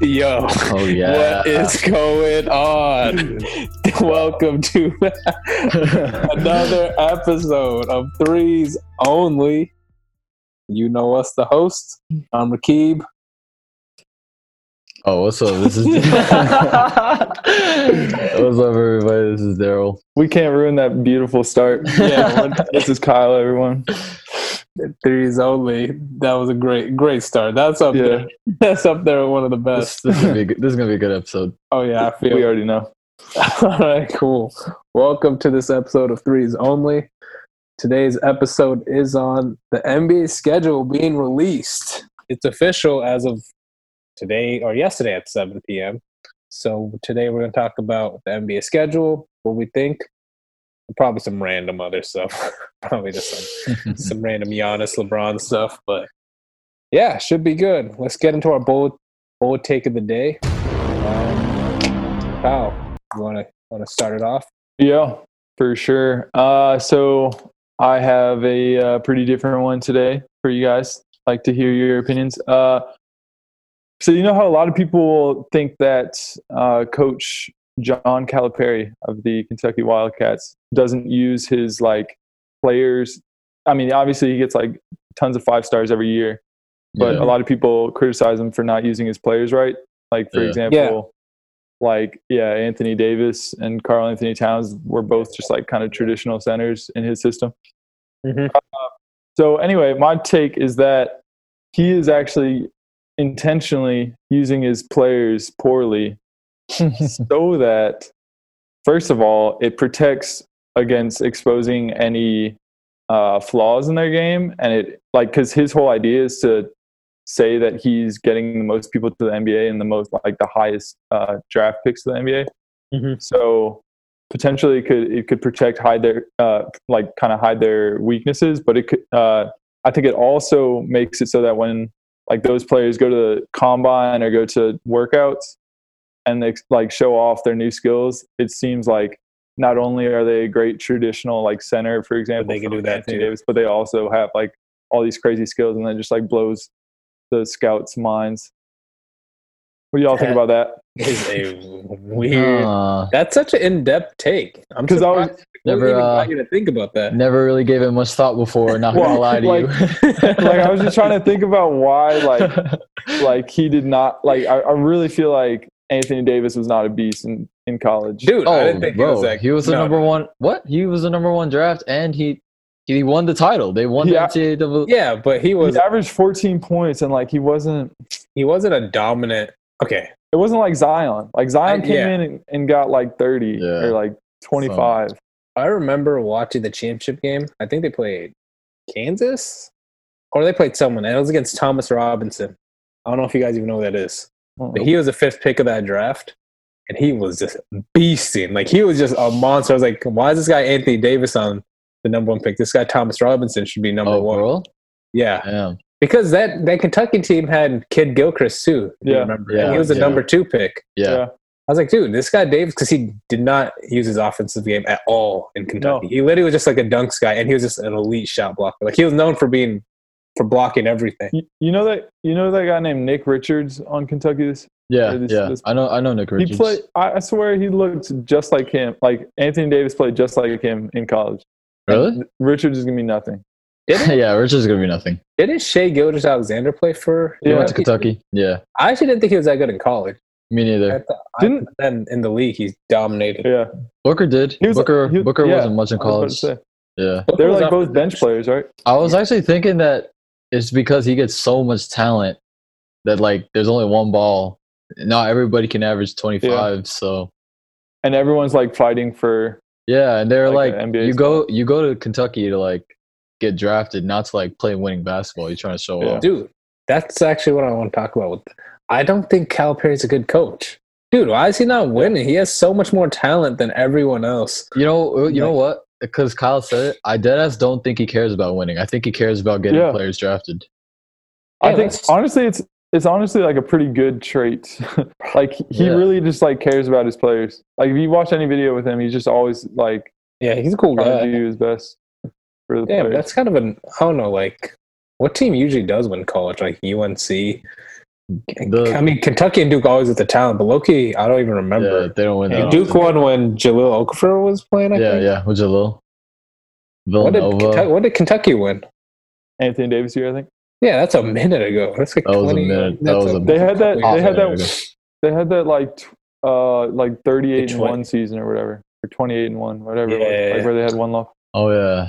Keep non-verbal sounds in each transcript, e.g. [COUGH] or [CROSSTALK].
Yo, Oh yeah. what is going on? [LAUGHS] Welcome to another episode of Threes Only. You know us, the host. I'm Rakib. oh, what's up? This is [LAUGHS] [LAUGHS] What's up, everybody? This is Daryl. We can't ruin that beautiful start. Yeah, this is Kyle, everyone. Threes Only. That was a great, great start. That's up Yeah. there. [LAUGHS] That's up there. One of the best. this is gonna be a [LAUGHS] good, this is gonna be a good episode. Oh yeah, I feel. We already know. [LAUGHS] All right, cool. Welcome to this episode of Threes Only. Today's episode is on the NBA schedule being released. It's official as of today or yesterday at 7 p.m. So today we're going to talk about the NBA schedule, what we think, probably some random other stuff. [LAUGHS] probably just some, [LAUGHS] some random Giannis, LeBron stuff. But yeah, should be good. Let's get into our bold, bold take of the day. Um, Kyle, you want to want to start it off? Yeah, for sure. Uh, so I have a uh, pretty different one today for you guys. Like to hear your opinions. Uh, so you know how a lot of people think that uh, Coach John Calipari of the Kentucky Wildcats doesn't use his like players. I mean, obviously he gets like tons of five stars every year, but Yeah. a lot of people criticize him for not using his players right. Like for Yeah. example, like yeah, Anthony Davis and Karl-Anthony Towns were both just like kind of traditional centers in his system. Mhm. So anyway, my take is that he is actually intentionally using his players poorly [LAUGHS] so that first of all it protects against exposing any uh, flaws in their game. And it like because his whole idea is to say that he's getting the most people to the nba and the most like the highest uh, draft picks to the nba Mhm. so potentially it could it could protect hide their uh, like kind of hide their weaknesses. But it could uh, i think it also makes it so that when like those players go to the combine or go to workouts and they like show off their new skills it seems like not only are they a great traditional like center for example they can do that Anthony too. Davis, but they also have like all these crazy skills and then just like blows the scouts minds what do y'all think about that Is a [LAUGHS] weird. Uh, That's such an in-depth take. I'm 'Cause I was- Never, even uh, to think about that. never really gave it much thought before. Not gonna lie to like- like i was just trying to think about why like [LAUGHS] like he did not like I, I really feel like Anthony Davis was not a beast in, in college. Dude, I oh, didn't think bro, he was like he was the no, number one. What? He was the number one draft, and he he won the title. They won Yeah. the NCAA. Yeah, but he was he averaged 14 points and like he wasn't he wasn't a dominant. Okay, it wasn't like Zion. Like Zion I- came yeah. in and, and got like 30 Yeah. or like 25. I remember watching the championship game. I think they played Kansas, or they played someone. And it was against Thomas Robinson. I don't know if you guys even know who that is. But he was the fifth pick of that draft, and he was just beasting. Like he was just a monster. I was like, why is this guy Anthony Davis on the number one pick? This guy Thomas Robinson should be number Oh, one. bro. Yeah, Damn. because that that Kentucky team had Kidd-Gilchrist too. if you Yeah. remember? Yeah, And he was the yeah. number two pick. Yeah. Yeah. I was like, dude, this guy Davis, because he did not use his offensive game at all in Kentucky. No. He literally was just like a dunks guy, and he was just an elite shot blocker. Like he was known for being for blocking everything. You, you know that you know that guy named Nick Richards on Kentucky this Yeah. Yeah, this- yeah. this- I know. I know Nick Richards. he played I, I swear he looked just like him. Like Anthony Davis played just like him in college. really? Richards is going to be nothing. Didn't [LAUGHS] yeah. Richards is gonna be nothing. didn't Shai Gilgeous-Alexander play for? He Yeah. went to Kentucky. Yeah. I actually didn't think he was that good in college. Me neither. thought, Didn't- I, then in the league, he's dominated. Yeah. Booker did. He was- Booker. he- Booker yeah, wasn't much in I was college. Yeah. They're like both bench players, right? I was actually thinking that it's because he gets so much talent that like there's only one ball. Not everybody can average 25. So And everyone's like fighting for yeah, and they're Like like, a NBA you go you go to Kentucky to like get drafted, not to like play winning basketball. You're trying to show Yeah. off. Dude, that's actually what I want to talk about. With I don't think Calipari's a good coach. Dude, why is he not winning? He has so much more talent than everyone else. You know, you know what? Because Kyle said it. I deadass don't think he cares about winning. I think he cares about getting Yeah. players drafted. I think honestly it's it's honestly like a pretty good trait. [LAUGHS] like he Yeah. really just like cares about his players. Like if you watch any video with him, he's just always like Yeah, he's a cool guy. to do his best for the Yeah, players. that's kind of an I don't know, like what team usually does win college? Like UNC, The- I mean, Kentucky and Duke always with the talent, but Loki, I don't even Yeah, remember. they don't win. That Duke often. won when Jahlil Okafor was playing. I Yeah, think. yeah. With Jahlil. What did, Kentucky, what did Kentucky win? Anthony Davis here, I think. Yeah, that's a minute ago. That's like That was a 20 minute. That was a- They had that. They had that. They had that like uh like thirty eight and one season or whatever, or twenty eight and one, whatever. it was, Yeah. like where they had one loss. Oh yeah.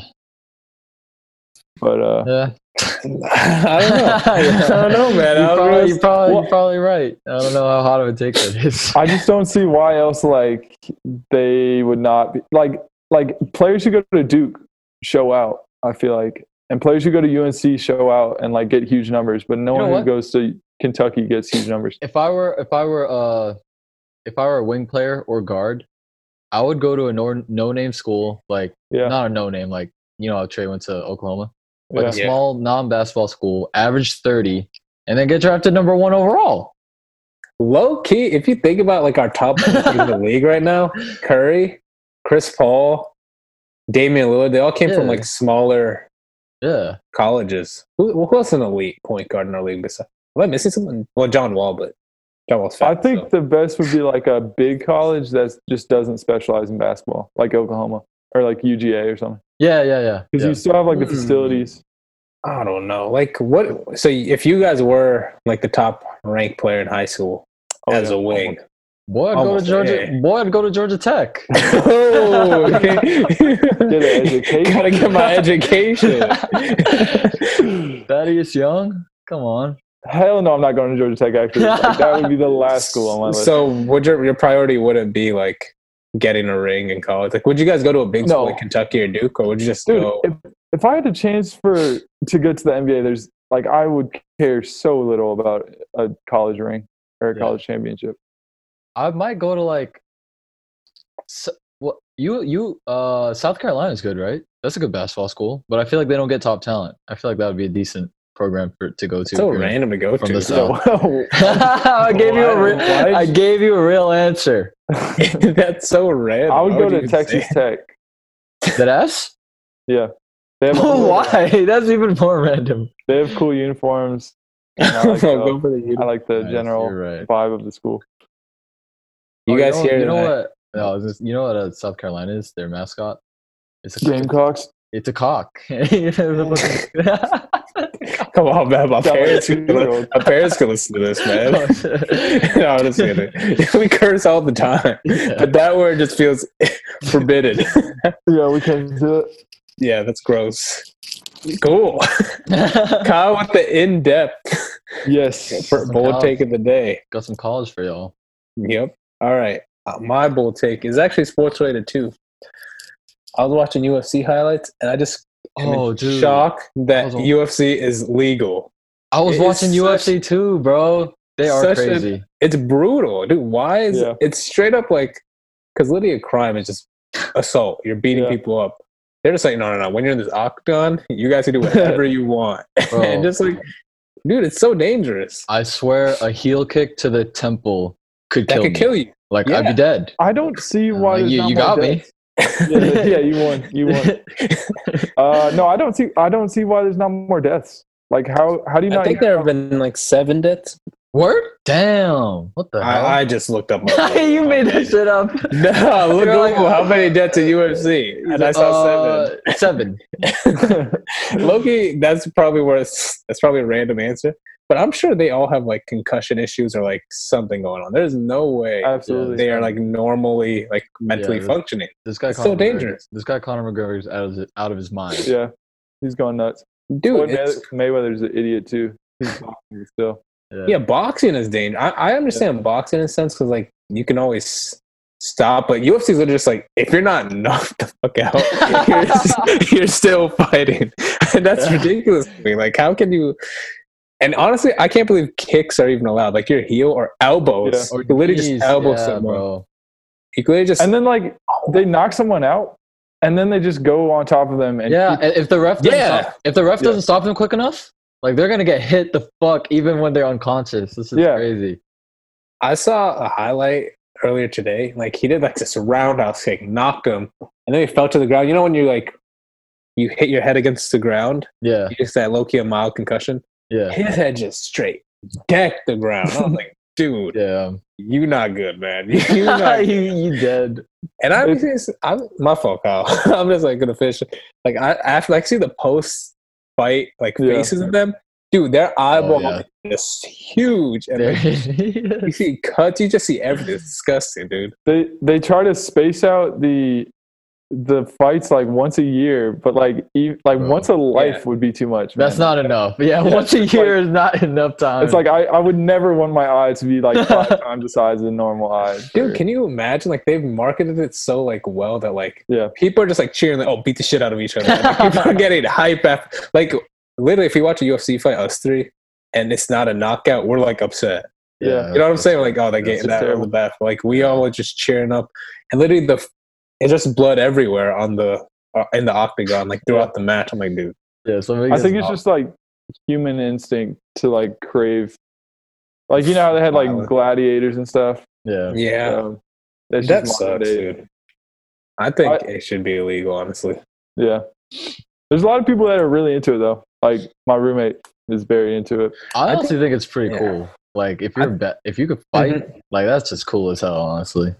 But uh, Yeah. I don't know. [LAUGHS] I don't know, man. You're probably, you're, probably, Well- you're probably right. I don't know how hot of a take that is. [LAUGHS] I just don't see why else like they would not be like like players who go to Duke show out. I feel like, and players who go to UNC show out and like get huge numbers, but no You one what? who goes to Kentucky gets huge numbers. if I were if I were uh if I were a wing player or guard, I would go to a no name school like Yeah, not a no name like you know how Trae went to Oklahoma like yeah. a small non basketball school, average thirty, and then get drafted number one overall. Low key, if you think about like our top in the [LAUGHS] league right now, Curry, Chris Paul, Damian Lillard, they all came from like smaller Yeah, colleges. Who, who else in the elite point guard in our league besides? Am I missing someone? Well, John Wall, but John Wall's fat. I think so. the best would be like a big college that just doesn't specialize in basketball, like Oklahoma or like UGA or something, yeah, yeah, yeah. because yeah. you still have like the Hmm. facilities. I don't know. Like what? So if you guys were like the top ranked player in high school Oh, as yeah. a wing, Boy, I'd go to Georgia. yeah. Boy, I'd go to Georgia Tech. [LAUGHS] oh, okay. [LAUGHS] Get an education. Gotta get my education. [LAUGHS] Thaddeus Young. Come on. Hell no, I'm not going to Georgia Tech. Actually, Like, that would be the last school on my list. So, would your your priority wouldn't be like getting a ring in college? Like, would you guys go to a big school No. like Kentucky or Duke, or would you just dude, go? if, if I had a chance for to get to the NBA, there's like I would care so little about a college ring or a Yeah. college championship. I might go to like. S- What you you uh South Carolina is good, right? That's a good basketball school, but I feel like they don't get top talent. I feel like that would be a decent program for to go to. so random to go from to. the So, South. [LAUGHS] [LAUGHS] I gave you a Why- real, I gave you a real answer. [LAUGHS] that's so random. I would Why go you to Texas Tech. That ass? Yeah, they have [LAUGHS] Why? That's even more random. they have cool uniforms. [LAUGHS] I like, I'll uh, go for the uni- I like the Nice, general right. vibe of the school. You Oh, guys know, hear You know that? what? No, just- you know what uh, South Carolina is? Their mascot. It's a Gamecocks. It's a cock. Come on, man. My Sound like a parents, could, my parents could listen to this, man. [LAUGHS] [LAUGHS] no, I'm just kidding. [LAUGHS] we curse all the time, but that word just feels forbidden. Yeah, we can do it. yeah, that's gross. Cool. Kyle with the in depth Yes. for bold Kyle. take of the day. Got some college for y'all. Yep. All right. Uh, my bold take is actually sports related too. I was watching UFC highlights and I just am Oh, in dude. shock that on- UFC is legal. I was It is watching such- UFC too, bro. They are such a- crazy. It's brutal, dude. Why is Yeah. it's straight up like because literally a crime is just assault. You're beating Yeah. people up. They're just like, no, no, no. When you're in this octagon, you guys can do [LAUGHS] whatever you want. [LAUGHS] And just like, dude, it's so dangerous. I swear, a heel kick to the temple could That kill could me. kill you. Like I'd be dead. I don't see Uh, why. there's you- not you more got me. Deaths. yeah, yeah, you won. You won. [LAUGHS] Uh, no, I don't see. I don't see why there's not more deaths. Like how? How do you I not? think there have been like seven deaths. Word? Damn. What the hell? I, I just looked up. [LAUGHS] you made that shit up. [LAUGHS] No, look You're like- how many deaths in UFC, and I saw Uh, seven. seven. Loki, that's probably where it's, that's probably a random answer, but I'm sure they all have like concussion issues or like something going on. There's no way Absolutely. they are like normally like mentally Yeah, this- functioning. This guy It's Conor so McGregor- dangerous. This guy Conor McGregor is out of his, out of his mind. yeah, he's going nuts. Dude, Floyd it's, Mayweather's an idiot too. He's [LAUGHS] boxing still. yeah, boxing is dangerous. I, I understand boxing in a sense because like you can always stop, but UFC's are just like if you're not [LAUGHS] knocked the fuck out, you're, [LAUGHS] s- you're still fighting, and that's ridiculous to me. Like, how can you? And honestly, I can't believe kicks are even allowed. Like your heel or elbows, Yeah. or you can literally Jeez, just elbow yeah, someone. bro. You can literally just And then like they knock someone out, and then they just go on top of them and Yeah, keep- if the ref doesn't Yeah. stop, if the ref Yeah. doesn't stop them quick enough, like they're gonna get hit the fuck even when they're unconscious. This is Yeah. crazy. I saw a highlight earlier today. Like he did like this roundhouse kick, knocked him, and then he fell to the ground. You know when you like you hit your head against the ground, Yeah, you just that low key a mild concussion. Yeah. His head just straight decked the ground. I was like, [LAUGHS] dude, Yeah, you not good, man. [LAUGHS] You [LAUGHS] not you, you dead. And I'm, just, I'm my fault, Kyle. I'm just like gonna fish. Like I after like see the post fight like Yeah. faces of them, dude. Their oh, eyeball yeah. is huge, and like, it you see cuts. You just see everything. It's disgusting, dude. They they try to space out the the fights like once a year, but like e- like Bro. once a life Yeah. would be too much. That's not enough. Yeah, Yeah, once a it's year is not enough time. It's like I, I would never want my eye to be like five [LAUGHS] times the size of a normal eye. Dude, can you imagine? Like they've marketed it so like well that like Yeah. people are just like cheering, like, oh, beat the shit out of each other. Like, people are getting [LAUGHS] hype after like literally. If you watch a UFC fight, us three, and it's not a knockout, we're like upset. Yeah. You know what I'm saying? Like, oh, they That's get that terrible. on the back. Like, we all were just cheering up, and literally the it's just blood everywhere on the uh, in the octagon, like throughout the match. I'm like, dude, yeah, somebody I think it's knocked. just like human instinct to like crave, like you know how they had like Violence. gladiators and stuff. yeah. yeah, Um, that's that just sucks, day. dude. I think I- it should be illegal, honestly. Yeah, there's a lot of people that are really into it though. Like my roommate is very into it. I I honestly think, it's pretty yeah. cool. Like if you're bet, if you could fight, like that's just cool as hell. Honestly,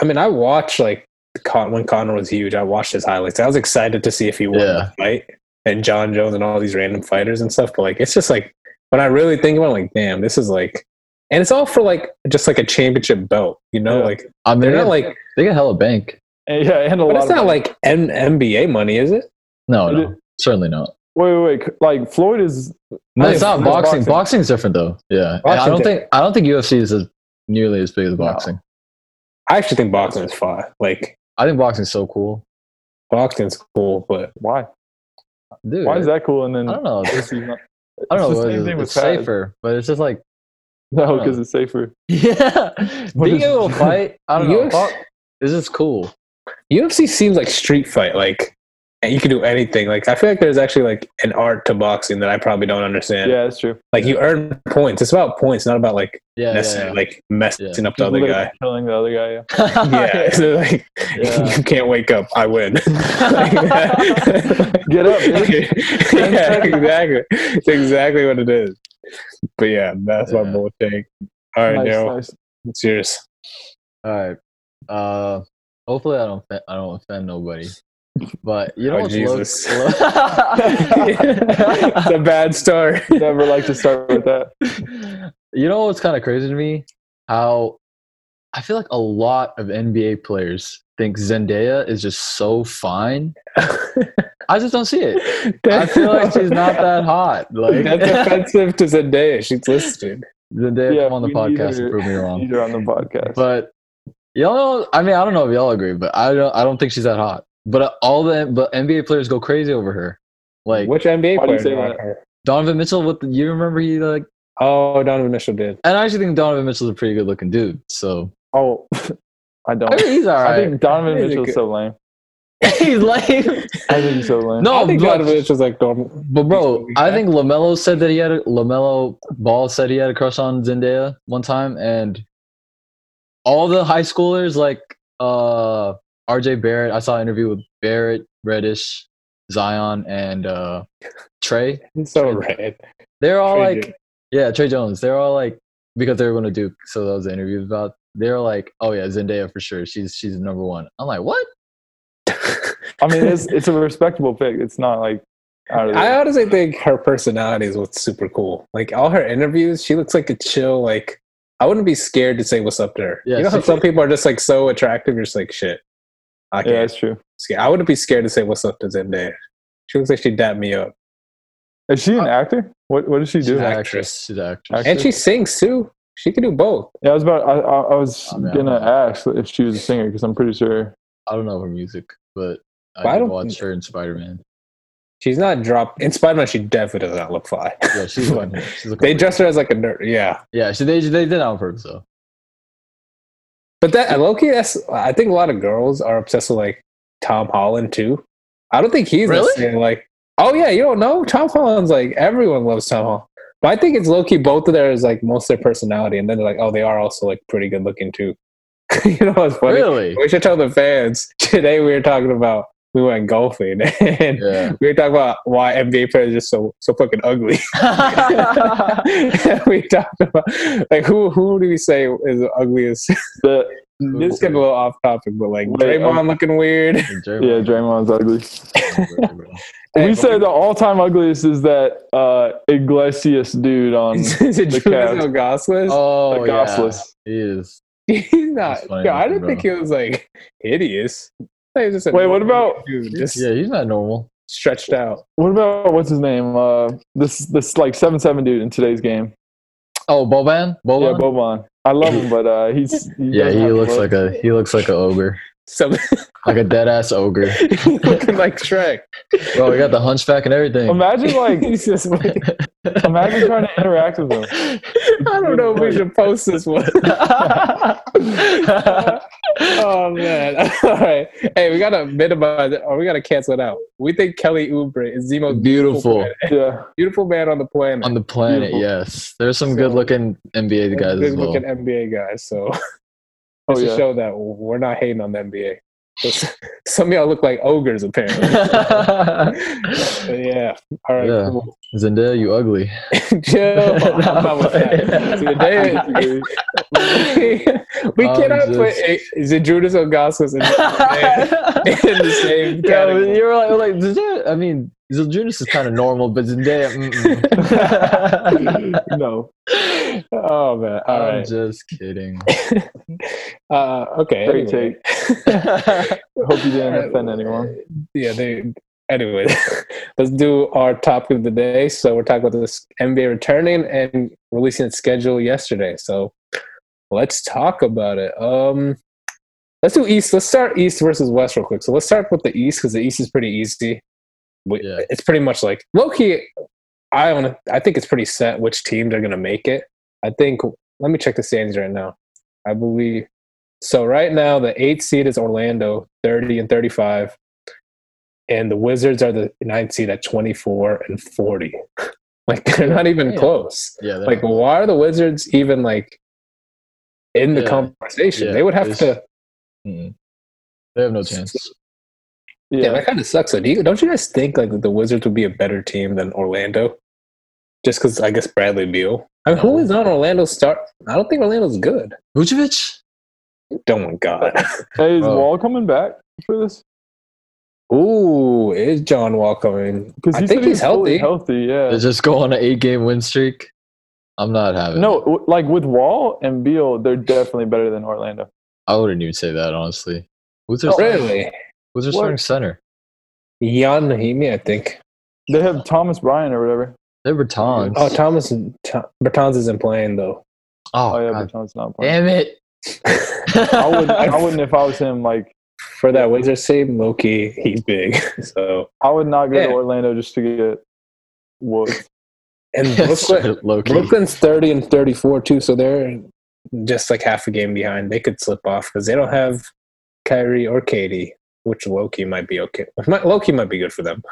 I mean, I watch like Con- when Conor was huge. I watched his highlights. I was excited to see if he won Yeah. the fight and Jon Jones and all these random fighters and stuff. But like, it's just like when I really think about, it, like, damn, this is like, and it's all for like just like a championship belt, you know? Yeah. Like I mean, they're they not get, like, they get hella bank. And, yeah, and a but lot it's of not money. like N- NBA money, is it? No, no, is- certainly not. Wait, wait, wait. Like Floyd is. No, it's not boxing. boxing. Boxing's different though. Yeah, And I don't di- think I don't think UFC is as, nearly as big as boxing. I actually think boxing is fun. Like I think boxing's so cool, boxing's cool, but Why? dude. Why is that cool? And then I don't know. It's, not- I don't know. the same It's, thing with safer, but it's just like No, because it's safer. [LAUGHS] yeah, What being is- able to fight. I don't [LAUGHS] know. UFC This is cool. UFC seems like street fight. Like you can do anything. Like I feel like there's actually like an art to boxing that I probably don't understand. Yeah, that's true. Like you earn points. It's about points, not about like Yeah, yeah, necessarily yeah. like messing Yeah. up the other guy. killing the other guy. Yeah. [LAUGHS] Yeah, [LAUGHS] so like Yeah. [LAUGHS] you can't wake up. I win. Get up, bitch. yeah, exactly. It's exactly what it is. But yeah, that's my Yeah. bold take. All right, Nice, Daryl, nice. it's yours. All right. Uh, hopefully I don't I don't offend nobody. But you know Oh, what's Jesus. low- [LAUGHS] it's a bad start. [LAUGHS] Never like to start with that. you know what's kind of crazy to me? How I feel like a lot of NBA players think Zendaya is just so fine. [LAUGHS] I just don't see it. I feel like she's not that hot. Like That's offensive to Zendaya. She's listening. Zendaya, Yeah, come on the podcast and prove me wrong. Either on the podcast. But y'all know, I mean, I don't know if y'all agree, but I don't. I don't think she's that hot. But uh, all the but NBA players go crazy over her. Like Which NBA Why do you player? say that? Donovan Mitchell. What the, you remember he like, Oh, Donovan Mitchell did. and I actually think Donovan Mitchell's a pretty good looking dude. So oh, [LAUGHS] I don't. I mean, he's all I think Donovan He's Mitchell's good- so lame. [LAUGHS] he's lame. I think he's so lame. No, I think but, Donovan Mitchell's like Donovan. but bro, I think Lamelo said that he had a Lamelo Ball said he had a crush on Zendaya one time, and all the high schoolers like uh RJ Barrett. I saw an interview with Barrett, Reddish, Zion, and uh Tre. He's so red. They're all Tre like, Jones. yeah, Tre Jones. They're all like, because they were going to Duke, so that was the interview about. They're like, oh yeah, Zendaya for sure. She's she's number one. I'm like, what? [LAUGHS] I mean, it's it's a respectable pick. It's not like out of I honestly think her personality is what's super cool. Like all her interviews, she looks like a chill. Like I wouldn't be scared to say what's up to her. Yeah, you know how some people are just like so attractive. You're just like shit. I yeah, can't. that's true. scare- I wouldn't be scared to say what's up to Zendaya. She looks like she'd dap me up, Is she an uh, actor? What what does she do? She's an actress. actress. She's an actress. Actress. and she sings too. She can do both. Yeah, I was about. I, I, I was oh, I mean, gonna don't ask if she was a singer because I'm pretty sure. I don't know her music, but But I I don't watch her in Spider Man. She's not drop in Spider Man. She definitely does not look fly. Yeah, she's [LAUGHS] looking. She's they pretty- dressed her as like a nerd. Yeah, Yeah, she, they they did it on purpose though. But that Loki. That's I think a lot of girls are obsessed with like Tom Holland too. I don't think he's Really? like. Oh yeah, you don't know Tom Holland's like everyone loves Tom Holland. But I think it's low key both of theirs like most of their personality, and then they're like, oh, they are also like pretty good looking too. [LAUGHS] you know what's funny? Really? We should tell the fans. [LAUGHS] Today we were talking about we went golfing, [LAUGHS] and Yeah. we were talking about why NBA players are just so so fucking ugly. [LAUGHS] [LAUGHS] we talked about like who who do we say is the ugliest? The, This getting a little off topic, but like Wait, Draymond um, looking weird. yeah, Draymond's ugly. Hey, we said the all-time ugliest is that uh, Iglesias dude on is it the Julius Cavs. Gosselin? Oh, the yeah. Gosselin. He is. He's not. He's funny Yeah, I looking, didn't think he was like hideous. I thought he was just Wait, what about- dude, just Yeah, he's not normal. stretched out? What about what's his name? Uh, this this like seven seven dude in today's game. Oh, Boban? Boban? Yeah, Boban. I love him, but uh, he's [LAUGHS] he yeah, he looks look. like a he looks like a ogre, So like a dead ass ogre. [LAUGHS] looking like Shrek. Bro, he got the hunchback and everything. Imagine [LAUGHS] like He's just like, imagine trying to interact with him. I don't know if we should post this one. Oh man! [LAUGHS] All right, hey, we gotta minimize it, or we gotta cancel it out. We think Kelly Oubre is the most Beautiful. man, Yeah, beautiful man on the planet. On the planet, Beautiful. yes. There's some So- good looking NBA guys as good well. looking NBA guys. So [LAUGHS] Oh, just to show that we're not hating on the NBA. [LAUGHS] Some of y'all look like ogres, apparently. Yeah. All right. Yeah. Cool. Zendaya, you ugly. [LAUGHS] Chill. [LAUGHS] I'm not with that. Today, [LAUGHS] we I'm cannot just- put Zydrunas Ilgauskas in, in the same Yeah, you're like, like Zendaya, I mean, Zildjinis is kind of normal, but Zendaya, no. Oh man! All I'm right. just kidding. Uh, okay. Great anyway. Hope you didn't offend anyone. yeah, they. Anyway, [LAUGHS] let's do our topic of the day. So we're talking about this NBA returning and releasing its schedule yesterday. So let's talk about it. Um, let's do East. Let's start East versus West real quick. So let's start with the East because the East is pretty easy. We- Yeah. It's pretty much like Loki. I don't. I think it's pretty set which teams are going to make it. I think. Let me check the standings right now. I believe. So right now, the eighth seed is Orlando, thirty and thirty-five, and the Wizards are the ninth seed at twenty-four and forty. [LAUGHS] like they're not even Yeah. close. Yeah, Like, not- why are the Wizards even like in the Yeah. conversation? Yeah, They would have it's- to. mm-mm. they have no chance. Yeah, Yeah, that kind of sucks. So do you, don't you guys think like the Wizards would be a better team than Orlando? Just because I guess Bradley Beal. I mean, who No. is on Orlando's start? I don't think Orlando's good. Vucevic? Oh my god. hey, is. Wall coming back for this? Ooh, is John Wall coming? Because I think said he's fully healthy. Healthy, yeah. They just go on an eight game win streak. I'm not having. No, it. w- like with Wall and Beal, they're definitely better than Orlando. I wouldn't even say that honestly. Who's their Oh, starting- really? Who's their What? starting center? Ian Mahinmi, I think. They have Thomas Bryant or whatever. They're Bertans. Oh, Thomas Th- Bertans isn't playing though. Oh, oh yeah, God but Thomas not playing. damn it! [LAUGHS] I wouldn't. I [LAUGHS] wouldn't if I was him. Like For that Wizards team, Loki, he's big. [LAUGHS] So I would not go Yeah. to Orlando just to get whooped. [LAUGHS] and Brooklyn, Low. Brooklyn's thirty and thirty-four too. So they're just like half a game behind. They could slip off because they don't have Kyrie or KD, which Loki might be okay. [LAUGHS] Loki might be good for them.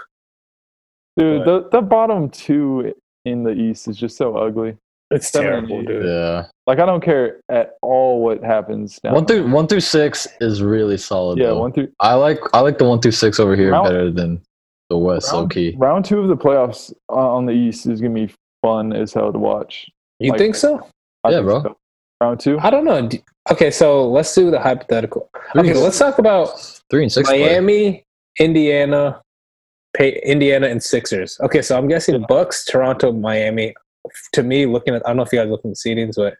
Dude, the the bottom two in the East is just so ugly. It's terrible, dude. Yeah, Like I don't care at all what happens. Down one through one through six is really solid. yeah, though. one through I like I like the one through six over here Round- better than the West. Low round, key. round two of the playoffs on the East is gonna be fun as hell to watch. You Like- think so? I Yeah, think bro. so. Round two. I don't know. Okay, so let's do the hypothetical. Okay, let's talk about Three and six. play. Miami, Indiana, pay, Indiana, and Sixers. Okay, so I'm guessing Yeah. Bucks, Toronto, Miami. To me, looking at, I don't know if you guys look at the seedings, but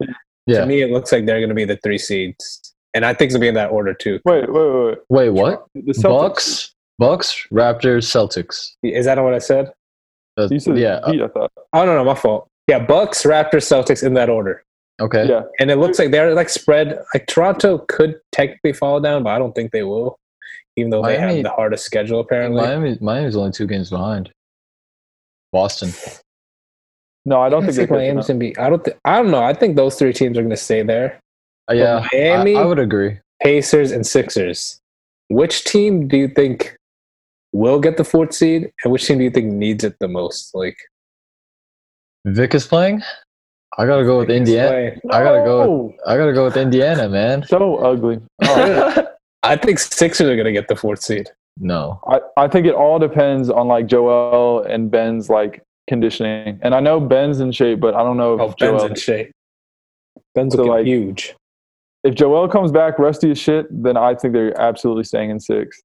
Yeah. to me, it looks like they're going to be the three seeds, and I think it's going to be in that order too. Wait, wait, wait. wait. Wait, what? The Celtics, Bucks, Bucks, Raptors, Celtics. Is that what I said? Uh, You said yeah. Heat, I thought. Oh no, no, my fault. Yeah, Bucks, Raptors, Celtics in that order, Okay. Yeah. and it looks like they're like spread. Like Toronto could technically fall down, but I don't think they will, even though they have the hardest schedule apparently. Miami, Miami's only two games behind. Boston. No, I don't I think think they're Miami's gonna be. I don't. Th- I don't know. I think those three teams are gonna stay there. Uh, yeah, Miami- I, I would agree. Pacers and Sixers. Which team do you think will get the fourth seed, and which team do you think needs it the most? Like Vic is playing. I gotta go with Indiana. Play. I gotta go. No! I gotta go with Indiana, man. So ugly. [LAUGHS] [LAUGHS] I think Sixers are gonna get the fourth seed. No. I, I think it all depends on like Joel and Ben's like conditioning. And I know Ben's in shape, but I don't know if Oh, Ben's Joel in shape. Ben's So, looking like- huge. if Joel comes back rusty as shit, then I think they're absolutely staying in six.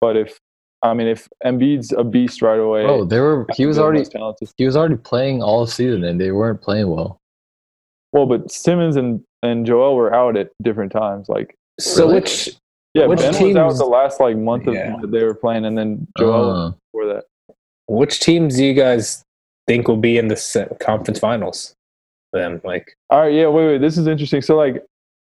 But if I mean if Embiid's a beast right away, oh, they were he was already talented. he was already playing all season and they weren't playing well. Well, but Simmons and, and Joel were out at different times. Like So Really? which yeah, Which Ben was out the last like month of Yeah. that they were playing, and then Joel Uh, before that. Which teams do you guys think will be in the conference finals? Then like All right, yeah, wait, wait. This is interesting. So like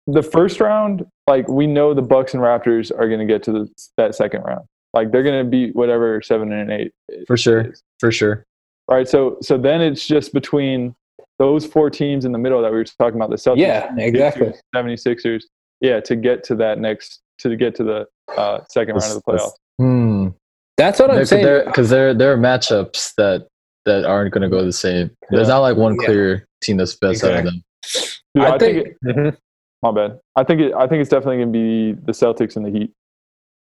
the first round, like we know the Bucks and Raptors are going to get to the, that second round. Like they're going to beat whatever seven and eight for sure. is. For sure. All right, so so then it's just between those four teams in the middle that we were talking about the Celtics, Yeah, exactly. 76ers, yeah, to get to that next to get to the uh, second round of the playoffs. Hmm. That's what I'm Because saying. Because there, there are matchups that that aren't going to go the same. There's not like one Yeah. clear team that's best out of them. Dude, I, I, think, it, Mhm. my bad. I think it. I think it's definitely going to be the Celtics and the Heat.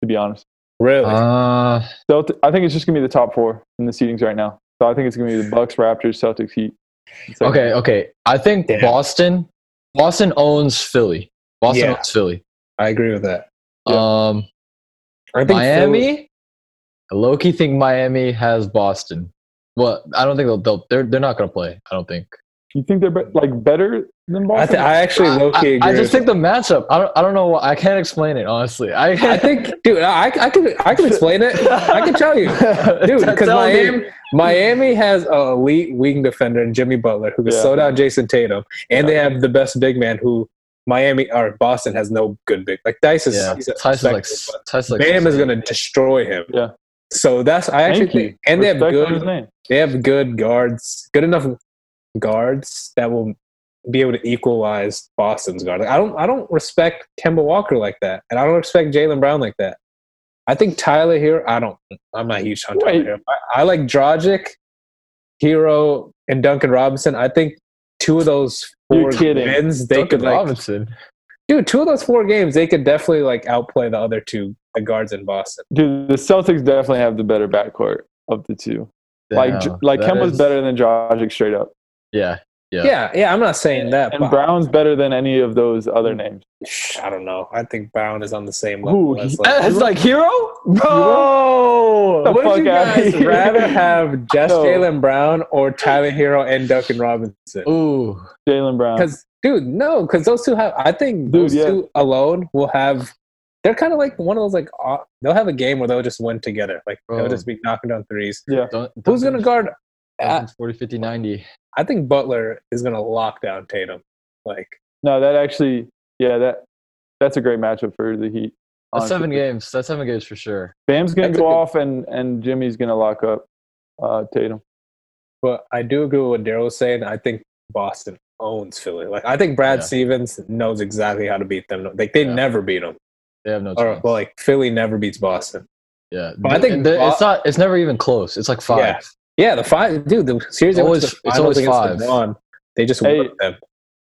To be honest, really. Uh, Celtic, I think it's just going to be the top four in the seedings right now. So I think it's going to be the Bucks, Raptors, Celtics, Heat. Second okay, okay. I think Yeah. Boston, Boston owns Philly. Boston Yeah. owns Philly. I agree with that. Yeah. Um, I think Miami, Loki think Miami has Boston. Well, I don't think they'll, they'll they're they're not going to play. I don't think. You think they're be- like better than I, Boston? th- I actually low I, key agree. I just with think the matchup. I don't. I don't know. What, I can't explain it honestly. I, I [LAUGHS] think, dude, I, I can I can explain it. I can tell you, [LAUGHS] dude, because Tell me. Miami Miami has an elite wing defender in Jimmy Butler who can Yeah. slow down Jayson Tatum, and they have the best big man who Miami or Boston has no good big. Like Dice is, Yeah, he's a Tyson's like respectable, like Bam is going to destroy him. Yeah. So that's I actually think, and they have Respect good they have good guards, good enough guards that will be able to equalize Boston's guard. Like, I don't I don't respect Kemba Walker like that, and I don't respect Jaylen Brown like that. I think Tyler Herro. I don't. I'm not huge on Tyler Herro. I, I like Dragic, Herro, and Duncan Robinson. I think two of those four wins they Duncan could like Robinson. Dude. Two of those four games they could definitely like outplay the other two the guards in Boston. Dude, the Celtics definitely have the better backcourt of the two. like, Damn, like that Kemba's is- better than Dragic straight up, Yeah, yeah. Yeah, yeah. I'm not saying that. and but Brown's better than any of those other names. I don't know. I think Brown is on the same Who? level. As, He- like, As like Herro, bro. The Would fuck you outta guys rather have [LAUGHS] just No. Jaylen Brown or Tyler Herro and Duncan Robinson? Ooh, Jaylen Brown. Because, dude, no, because those two have. I think Dude, those yeah. two alone will have. They're kind of like one of those like uh, they'll have a game where they'll just win together. Like they'll just be knocking down threes. Dun- Who's gonna guard? Uh, 40, 50, 90. I think Butler is gonna lock down Tatum. Like no, that actually, yeah, that that's a great matchup for the Heat. That's honestly. seven games. That's seven games for sure. Bam's gonna go good- off, and and Jimmy's gonna lock up uh, Tatum. But I do agree with what Daryl was saying. I think Boston owns Philly. Like I think Brad Yeah. Stevens knows exactly how to beat them. Like they Yeah. never beat them. They have no Or chance. well, like Philly never beats Boston. yeah, but I think the- Bo- it's not. It's never even close. It's like five. Yeah. Yeah, the five dude. The series they Always- the it's always five. LeBron, they just Hey, them.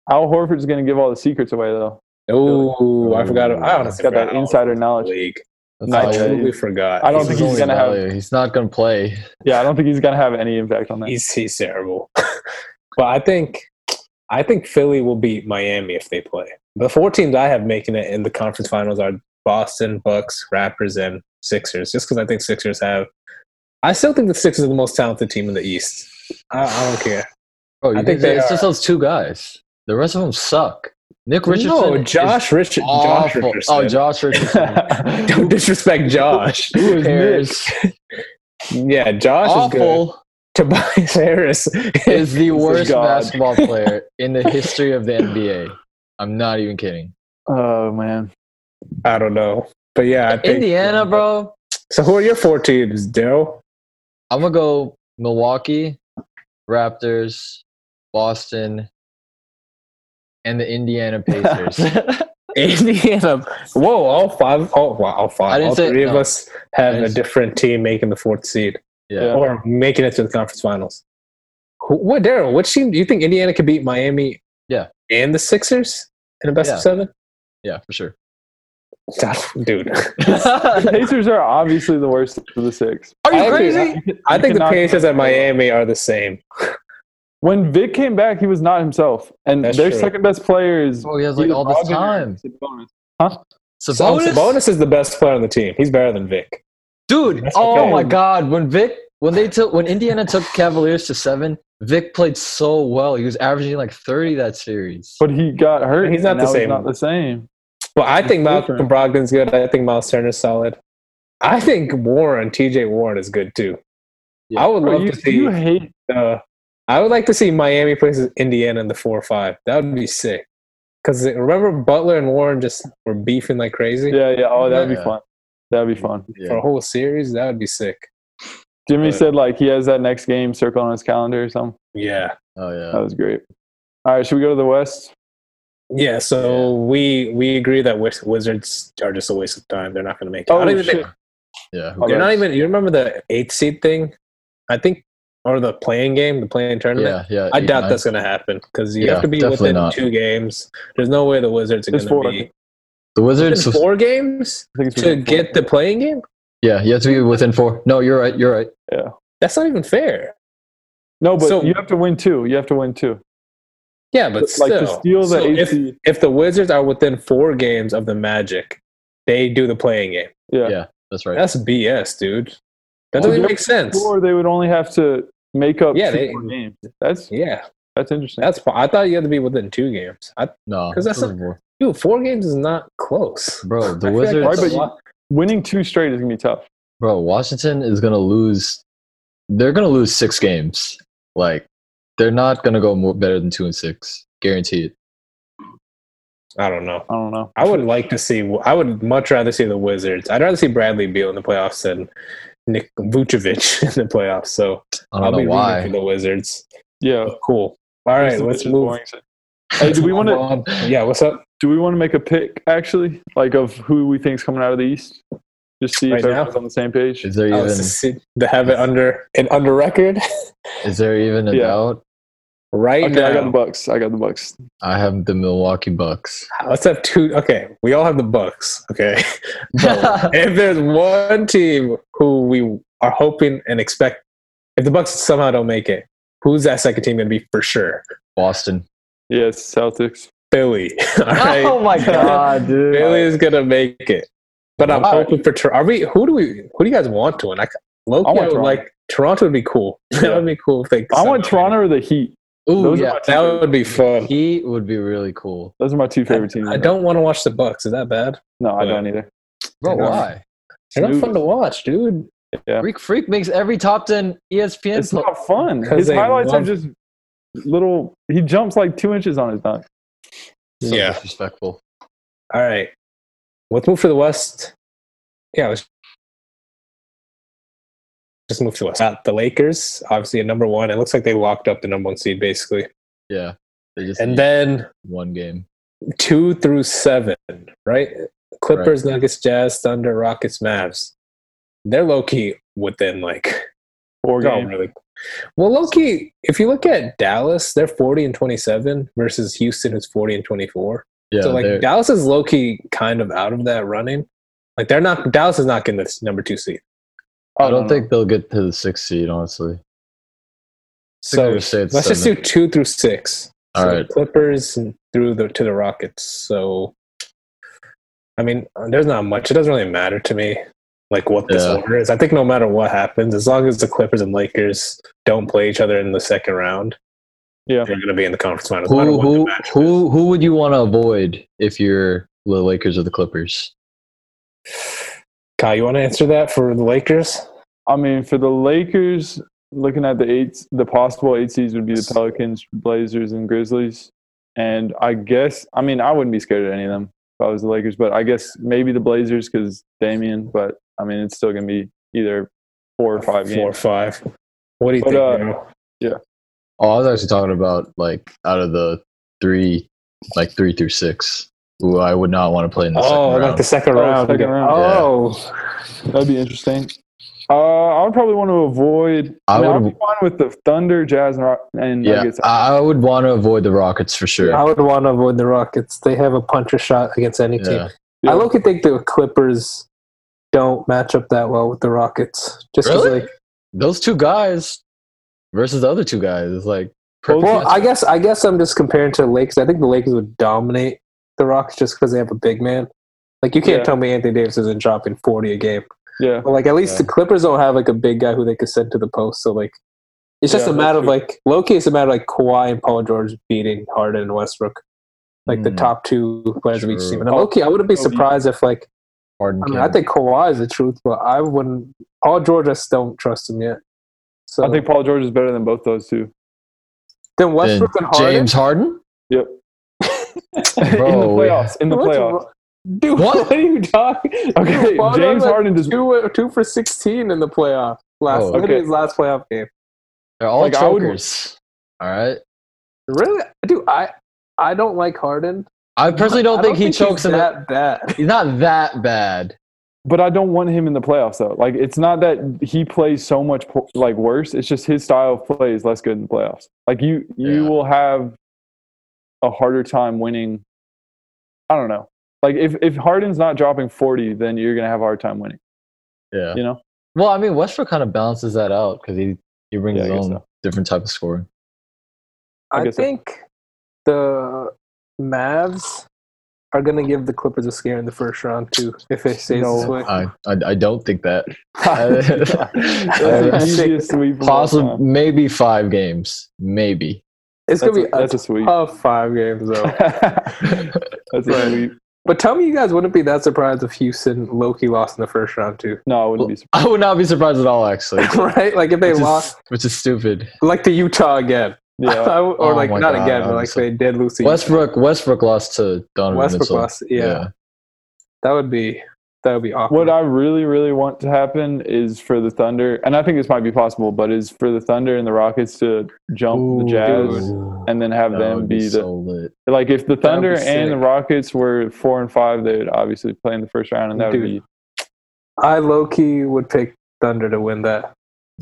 Al Horford's gonna give all the secrets away though. Oh, I forgot. I honestly got that insider about knowledge. League. I all yeah, it is. truly forgot. I don't This think he's gonna have- He's not gonna play. Yeah, I don't think he's gonna have any impact on that. He's he's terrible. [LAUGHS] but I think I think Philly will beat Miami if they play. The four teams I have making it in the conference finals are Boston, Bucks, Raptors, and Sixers. Just because I think Sixers have. I still think the Sixers are the most talented team in the East. I, I don't care. Oh, you I think think they it's are. just those two guys. The rest of them suck. Nick Richardson. no, is Josh oh, Richard. Josh. Richardson. Oh, Josh Richardson. Don't disrespect Josh. Who cares? [LAUGHS] yeah, Josh is good. Awful Tobias Harris is the [LAUGHS] worst God. basketball [LAUGHS] player in the history of the NBA. I'm not even kidding. oh man, I don't know, but yeah, I think, Indiana, bro. So who are your four teams, Daryl? I'm gonna go Milwaukee, Raptors, Boston, and the Indiana Pacers. [LAUGHS] Indiana. Whoa, all five. Oh, wow, all I five. didn't All say- three of us have a different team making the fourth seed yeah. or making it to the conference finals. Who, what, Daryl? Which team do you think Indiana could beat Miami? Yeah. and the Sixers in the best Yeah. of seven. Yeah, for sure. Dude. [LAUGHS] Pacers are obviously the worst of the six. Are you I agree. crazy? I think the Pacers at Miami are the same. When Vic came back, he was not himself, and That's their true. second best player is Oh, he has like all this Brogdon or time. Sabonis. Sabonis? Sabonis is the best player on the team. He's better than Vic. Dude, That's oh okay. my god, when Vic when they took when Indiana took Cavaliers to 7, Vic played so well. He was averaging like 30 that series. But he got hurt. He's not the same. He's not the same. Well, I think Malcolm different. Brogdon's good. I think Miles Turner's solid. I think Warren, TJ Warren is good too. Yeah. I would Bro, love you, to see. you hate. uh, I would like to see Miami places Indiana in the four or five. That would be sick. Because remember Butler and Warren just were beefing like crazy Yeah, yeah. Oh, that would Yeah. be fun. That would be fun. Yeah. for a whole series. That would be sick. Jimmy But- said like he has that next game circled on his calendar or something. Yeah. Oh yeah. That was great. All right, should we go to the West? Yeah, so we we agree that Wiz- Wizards are just a waste of time. They're not going to make it. I Oh don't even shit! think yeah. who Oh, they're cares? not even. You remember the eighth seed thing? I think, or the play-in game, the play-in tournament. Yeah, yeah. I eight, doubt nine. that's going to happen because you Yeah, have to be within not. two games. There's no way the Wizards are It's going four, to be. The Wizards within four games I think it's to within get four. the play-in game. Yeah, you have to be within 4. No, you're right. You're right. Yeah, That's not even fair. No, but So- you have to win two. You have to win two. Yeah, but like still, to steal the So if if the Wizards are within four games of the Magic, they do the play-in game. Yeah. Yeah. That's right. That's BS, dude. That So doesn't make sense. Or they would only have to make up Yeah, two they- more games. That's Yeah, that's interesting. that's. fi- I thought you had to be within two games. I, no. 'cause that's this a- is dude, four games is not close. Bro, the I feel like Wizards Right, a but lot. Winning two straight is gonna be tough. Bro, Washington is gonna lose. They're gonna lose six games. Like, they're not gonna go more better than two and six. Guarantee it. I don't know. I don't know. I would like to see. I would much rather see the Wizards. I'd rather see Bradley Beal in the playoffs than Nick Vucevic [LAUGHS] in the playoffs. So I I'll don't be know rooting for the Wizards. Yeah. Cool. All right, This let's move. boring. Hey, do we want to. Yeah, what's up? do we want to make a pick actually, like of who we think's coming out of the East? Just see Right if now? everyone's on the same page. Is there Oh, even it's to, see, to have it under an under record [LAUGHS] is there even a Yeah. doubt? Right Okay, I got the. Bucks. I got the Bucks. I have the Milwaukee Bucks. Let's have two. Okay, we all have the Bucks. Okay, [LAUGHS] but [LAUGHS] if there's one team who we are hoping and expect, if the Bucks somehow don't make it, who's that second team going to be for sure? Boston. Yes, Celtics. Philly. [LAUGHS] All right. Oh my god, dude. Philly is gonna make it. But I'm Why? hoping for. Tor- Are we? Who do we? Who do you guys want to win? I, Loki, I I, would Toronto. like Toronto would be cool. Yeah. that would be cool. If they I want Toronto or the Heat. Ooh, Those yeah. That favorite- would be fun. He would be really cool. Those are my two favorite teams. I don't want to watch the Bucks. Is that bad? No, I Yeah. don't either. Bro, Yeah. why? They're not fun to watch, dude. Yeah. Freak Freak makes every top 10 ESPN It's pl- not fun. His they highlights are just little. He jumps like two inches on his dunk. so Yeah. disrespectful. All right, let's move for the West. Yeah, let's just move to the West. The Lakers, obviously, at number one. It looks like they locked up the number one seed basically, Yeah. They just and then one game. two through seven, right? Clippers, Nuggets, Jazz, Thunder, Rockets, Mavs. They're low key within like Four games. really. Well, low key, if you look at Dallas, they're forty and twenty-seven versus Houston, who's forty and twenty-four. Yeah. so like they're- Dallas is low key kind of out of that running. Like they're not Dallas is not getting this number two seed. I don't no, think they'll get to the sixth seed, honestly. So let's it's just do two through six. All so right. Clippers through the to the Rockets. So I mean, there's not much. It doesn't really matter to me, like what this Yeah. order is. I think no matter what happens, as long as the Clippers and Lakers don't play each other in the second round, Yeah. they're going to be in the conference finals. Who what who who who would you want to avoid if you're the Lakers or the Clippers? Kyle, you want to answer that for the Lakers? I mean, for the Lakers, looking at the eight, the possible eight seeds would be the Pelicans, Blazers, and Grizzlies. And I guess, I mean, I wouldn't be scared of any of them if I was the Lakers, but I guess maybe the Blazers because Damian. But I mean, it's still gonna be either four or five Four or five. What do you But, think? uh, Bro? Oh, I was actually talking about like out of the three, like three through six, who I would not want to play in the Oh, second like round. the second Oh, round. second round. Oh, That'd be interesting. Uh, I would probably want to avoid. I, I mean, would- I'd be fine with the Thunder, Jazz, and, Rock- and yeah, Nuggets. I, I would want to avoid the Rockets for sure. I would want to avoid the Rockets. They have a puncher shot against any team. Yeah. Yeah. I look at think the Clippers don't match up that well with the Rockets. Just 'cause, Really? like, Those two guys versus the other two guys is like. well, I guess I guess I'm just comparing to the Lakers. I think the Lakers would dominate the Rockets just because they have a big man. Like you can't Yeah. tell me Anthony Davis isn't dropping 40 a game. Yeah. But like at least Yeah. the Clippers don't have like a big guy who they could send to the post. So like it's just Yeah, a matter of that's like low key. It's a matter of like Kawhi and Paul George beating Harden and Westbrook, like the Mm. top two players of each team. And low key, I wouldn't be surprised if like Harden. I mean I think Kawhi is the truth, but I wouldn't. Paul George, I still don't trust him yet. So I think Paul George is better than both those two. then then Westbrook and Harden. James Harden. Yep. [LAUGHS] in the playoffs. In the What's playoffs. wrong- Dude, What? [LAUGHS] what? are you talking? Okay, [LAUGHS] Dude, James George Harden had does. two, uh, two for sixteen in the playoff last. Oh, look at okay. his last playoff game. They're all Like, I would- chokers. All right. Really, dude, I I don't like Harden. I personally don't I think he chokes he's in the. that bad. He's not that bad. But I don't want him in the playoffs though. Like it's not that he plays so much like worse. It's just his style of play is less good in the playoffs. Like you, you Yeah. will have a harder time winning. I don't know. Like if if Harden's not dropping forty, then you're gonna have a hard time winning. Yeah. You know. Well, I mean, Westbrook kind of balances that out because he he brings Yeah, his own so. different type of scoring. I I, guess so. think the Mavs are gonna give the Clippers a scare in the first round too if it stays No. this way. I I, I don't think that. [LAUGHS] [LAUGHS] That's the That's easiest sweep. of Possible, maybe five games, maybe. It's That's gonna be a that's a sweep. tough five games though. [LAUGHS] that's a Right. sweep. but tell me, you guys wouldn't be that surprised if Houston Loki lost in the first round too, No, I wouldn't be surprised. [LAUGHS] I would not be surprised at all, actually. [LAUGHS] right? Like if they which, lost, is, which is stupid. like to Utah again, Yeah. or Oh like not God, again, but like so- they did lose to Utah. Westbrook Westbrook lost to Donovan Westbrook Mitchell. lost. Yeah, that would be that would be awkward. What I really, really want to happen is for the Thunder, and I think this might be possible, but is for the Thunder and the Rockets to jump the Jazz Ooh, and then have that them would be, the so lit. like if the Thunder and the. Rockets were four and five, they would obviously play in the first round, and that would be I low key would pick Thunder to win that.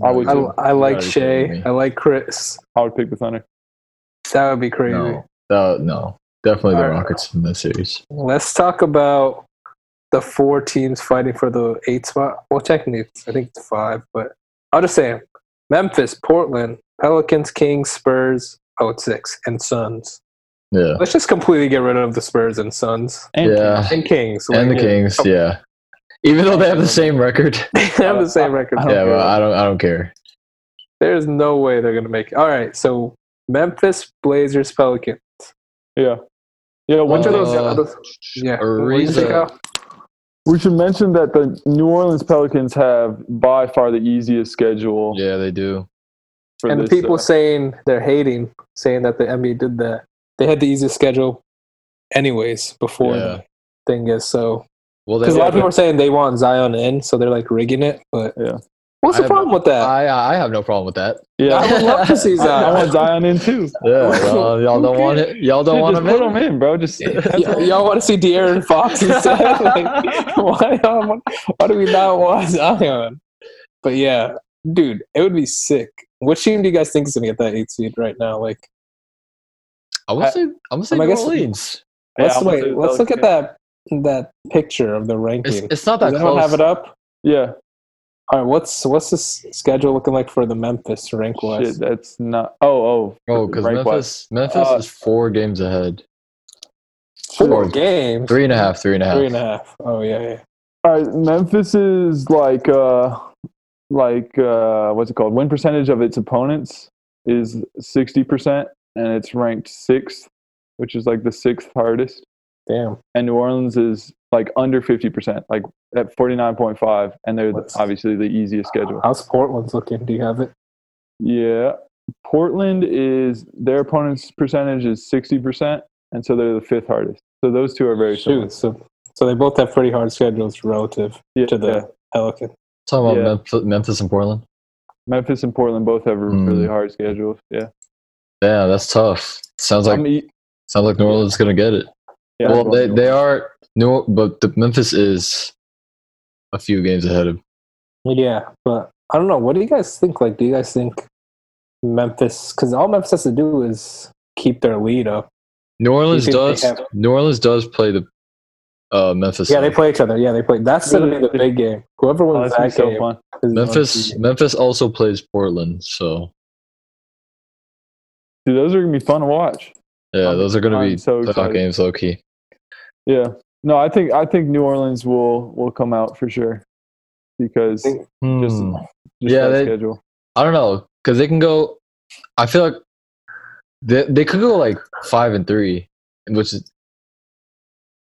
I would I. I like gotta be kidding Shai. I like Chris. I would pick the Thunder. That would be crazy. No, no, no, definitely the Alright. Rockets in this series. Let's talk about the four teams fighting for the eight spot. Well, technically, I think it's five, but I'll just say Memphis, Portland, Pelicans, Kings, Spurs. Oh, it's six and Suns. Yeah, Let's just completely get rid of the Spurs and Suns And yeah, and Kings. and the Like, Kings. Yeah, even though they have the same record. [LAUGHS] They have the same record. I don't Yeah, care. well, I don't. I don't care. There's no way they're gonna make it. All right, so Memphis, Blazers, Pelicans. yeah, yeah. One Which of of those. those? Uh, Yeah. what do you think Ariza. Of? We should mention that the New Orleans Pelicans have by far the easiest schedule. Yeah, they do. For and the people uh, saying they're hating, saying that the NBA did that. They had the easiest schedule, anyways, before Yeah. the thing is so. Well, Because a lot of people are saying they want Zion in, so they're like rigging it. But Yeah. What's I the have- problem with that? I uh, I have no problem with that. yeah, I would love to see [LAUGHS] I, I want Zion. Zion in too. Yeah, y'all, [LAUGHS] y'all don't want it. Y'all don't Dude, want just him put in. him in, bro. Just Y- [LAUGHS] y'all want to see De'Aaron Fox instead? like, why, y'all- why do we not want Zion? But yeah, dude, it would be sick. Which team do you guys think is gonna get that eight seed right now? Like, I would say. I'm gonna say I New guess- Orleans. Yeah, let's I'm gonna wait. say the Let's look at Pelicans. that that picture of the ranking. It's, it's not Does that anyone close. have it up? yeah. All right, what's what's this schedule looking like for the Memphis rank wise? Shit, that's not. Oh, oh. Oh, because. Memphis, Memphis Uh, is four games ahead. Four Four. games, Three and a half. Three and a half. three and a half. Oh yeah, yeah. All right, Memphis is like uh like uh what's it called? Win percentage of its opponents is 60% and it's ranked 6th, which is like the 6th hardest. Damn. And New Orleans is like under 50%, like at 49.5 and they're the- What's- obviously the easiest schedule. How's Portland's looking? Do you have it? Yeah. Portland is their opponent's percentage is 60% and so they're the fifth hardest. So those two are very similar. So so they both have pretty hard schedules relative Yeah, to the yeah. Pelican. Talking about Yeah. Memphis, Memphis and Portland. Memphis and Portland both have Mm. really hard schedules. Yeah. Yeah, that's tough. Sounds like I'm sounds like New Orleans is gonna get it. yeah, well, they they are New, but the Memphis is a few games ahead of. Yeah, but I don't know. What do you guys think? Like, do you guys think Memphis? Because all Memphis has to do is keep their lead up. New Orleans does. have- New Orleans does play the uh, Memphis. Yeah, they play each other. Yeah, they play. That's gonna be the big game. Whoever Oh, wins that's gonna that be so game fun. the Memphis. one Memphis also plays Portland. So Dude, those are gonna be fun to watch. yeah, I'm- those are gonna I'm be so playoff games, low key. Yeah. No, I think I think New Orleans will will come out for sure because just, just Hmm. Yeah, they- schedule. I don't know because they can go. I feel like they they could go like five and three, which is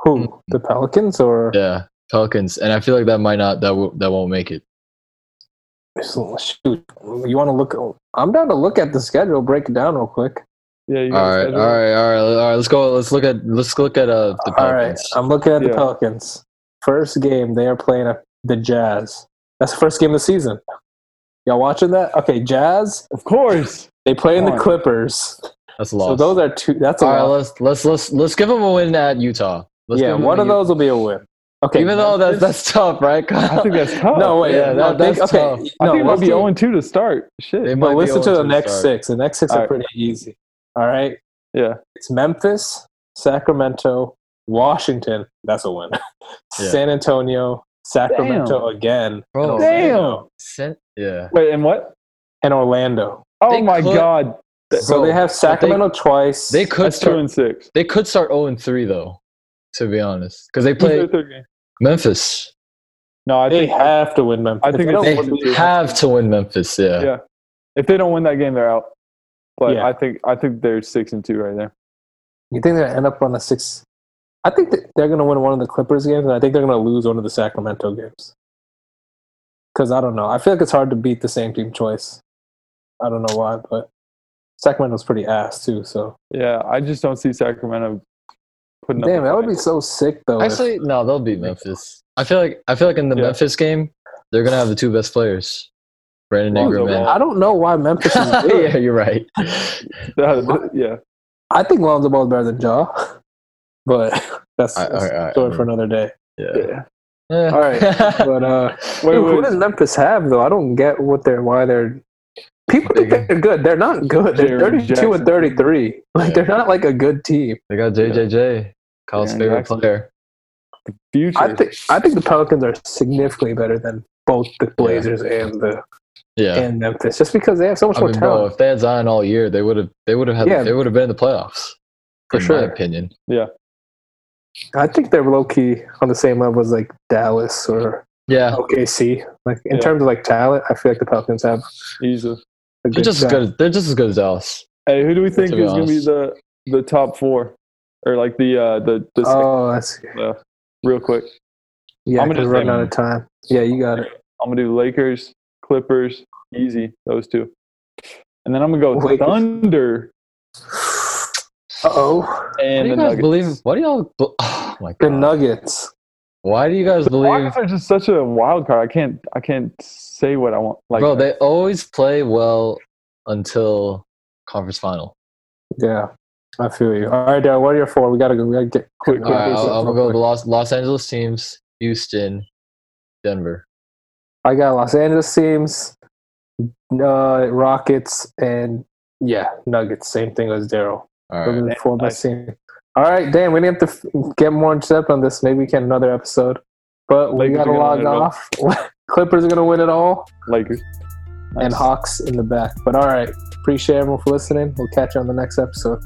Who? The Pelicans or yeah Pelicans, and I feel like that might not that will that won't make it. Shoot? You want to look? I'm down to look at the schedule. Break it down real quick. Yeah, you All got a right, all schedule? right, all right, all right. Let's go. Let's look at let's look at uh the Pelicans. All right, I'm looking at the Yeah. Pelicans. First game, they are playing a, the Jazz. That's the first game of the season. Y'all watching that? Okay, Jazz. Of course. They play in the Clippers. That's a loss. So those are two. That's a all right, lot. let's let's let's let's give them a win at Utah. Let's yeah, one a of U- those will be a win. Okay, Even though that's that's tough, right? [LAUGHS] I think that's tough. no wait. Yeah, no, that- that's okay. tough. I No, think it might be do- 0 2 to start. Shit. They But might be listen to the to next start. six. The next six All are right. pretty easy. All right. Yeah. It's Memphis, Sacramento, Washington. That's a win. [LAUGHS] Yeah. San Antonio, Sacramento again, Bro, Damn. Orlando. Yeah. Wait, and what? and Orlando. Oh They my could- God. So Bro, they have but they- Sacramento twice. They could That's two start. and six. They could start zero and three though. To be honest, because they play? Memphis. No, I They think have to win Memphis. I think they don't it's- win- They have to win Memphis. Yeah. Yeah. if they don't win that game, they're out. But Yeah. I think I think they're six and two right there. You think they're gonna end up on a six? I think that they're gonna win one of the Clippers games, and I think they're gonna lose one of the Sacramento games. Because I don't know, I feel like it's hard to beat the same team choice. I don't know why, but Sacramento's pretty ass too. So Yeah, I just don't see Sacramento putting damn, a that would be so sick though. if- Actually, no, they'll beat Memphis. I feel like I feel like in the Yeah. Memphis game, they're gonna have the two best players, Brandon Ingram Ball. and. I don't know why Memphis is [LAUGHS] good. yeah, you're right. [LAUGHS] That- yeah. I think Lonzo Ball is better than Ja, but that's, I- that's I- I- a story for another day. Yeah. Yeah. All right, [LAUGHS] but uh, Wait, Dude, who wait. does Memphis have though? I don't get what they're why they're. People think they're good. They're not good. They're Jaren thirty-two Jackson. and thirty-three. Like Yeah. they're not like a good team. They got JJJ, Kyle's Yeah, favorite Jackson. player. Future. I think I think the Pelicans are significantly better than both the Blazers and the Yeah. and Memphis, just because they have so much I more mean, bro, talent. if they had Zion all year, they would have. They would have had. Yeah. They would have been in the playoffs. For in sure. my opinion. Yeah. I think they're low key on the same level as like Dallas or Yeah, OKC. Like in Yeah. terms of like talent, I feel like the Pelicans have easily. they're good just as good. They're just as good as Dallas. Hey, who do we think To be is going to be the the top four, or like the uh the the second, Oh, that's uh, real quick? yeah. I'm I'm gonna just say- running out of time. Yeah, you got it. I'm gonna do Lakers, Clippers, easy those two, and then I'm gonna go Lakers. Thunder Uh oh, Why and do you the guys Nuggets. believe? Why do y'all? be- [SIGHS] Oh my god. the! Nuggets. Why do you guys The believe? Nuggets are just such a wild card. I can't I can't say what I want. Like bro, they always play well until conference final. Yeah, I feel you. All right, Darren, what are your four? We gotta go. We gotta get Quick, quick, right, I'll, quick, I'm gonna go with the Los Los Angeles teams: Houston, Denver. I got Los Angeles teams, uh, Rockets, and yeah, Nuggets. Same thing as Daryl. All Those are right. the four nice. teams. All right, Dan, we didn't have to f- get more in depth on this. Maybe we can another episode. But we Lakers got to log win it all. off. [LAUGHS] Clippers are going to win it all, Lakers and Nice. Hawks in the back. But all right, appreciate everyone for listening. We'll catch you on the next episode.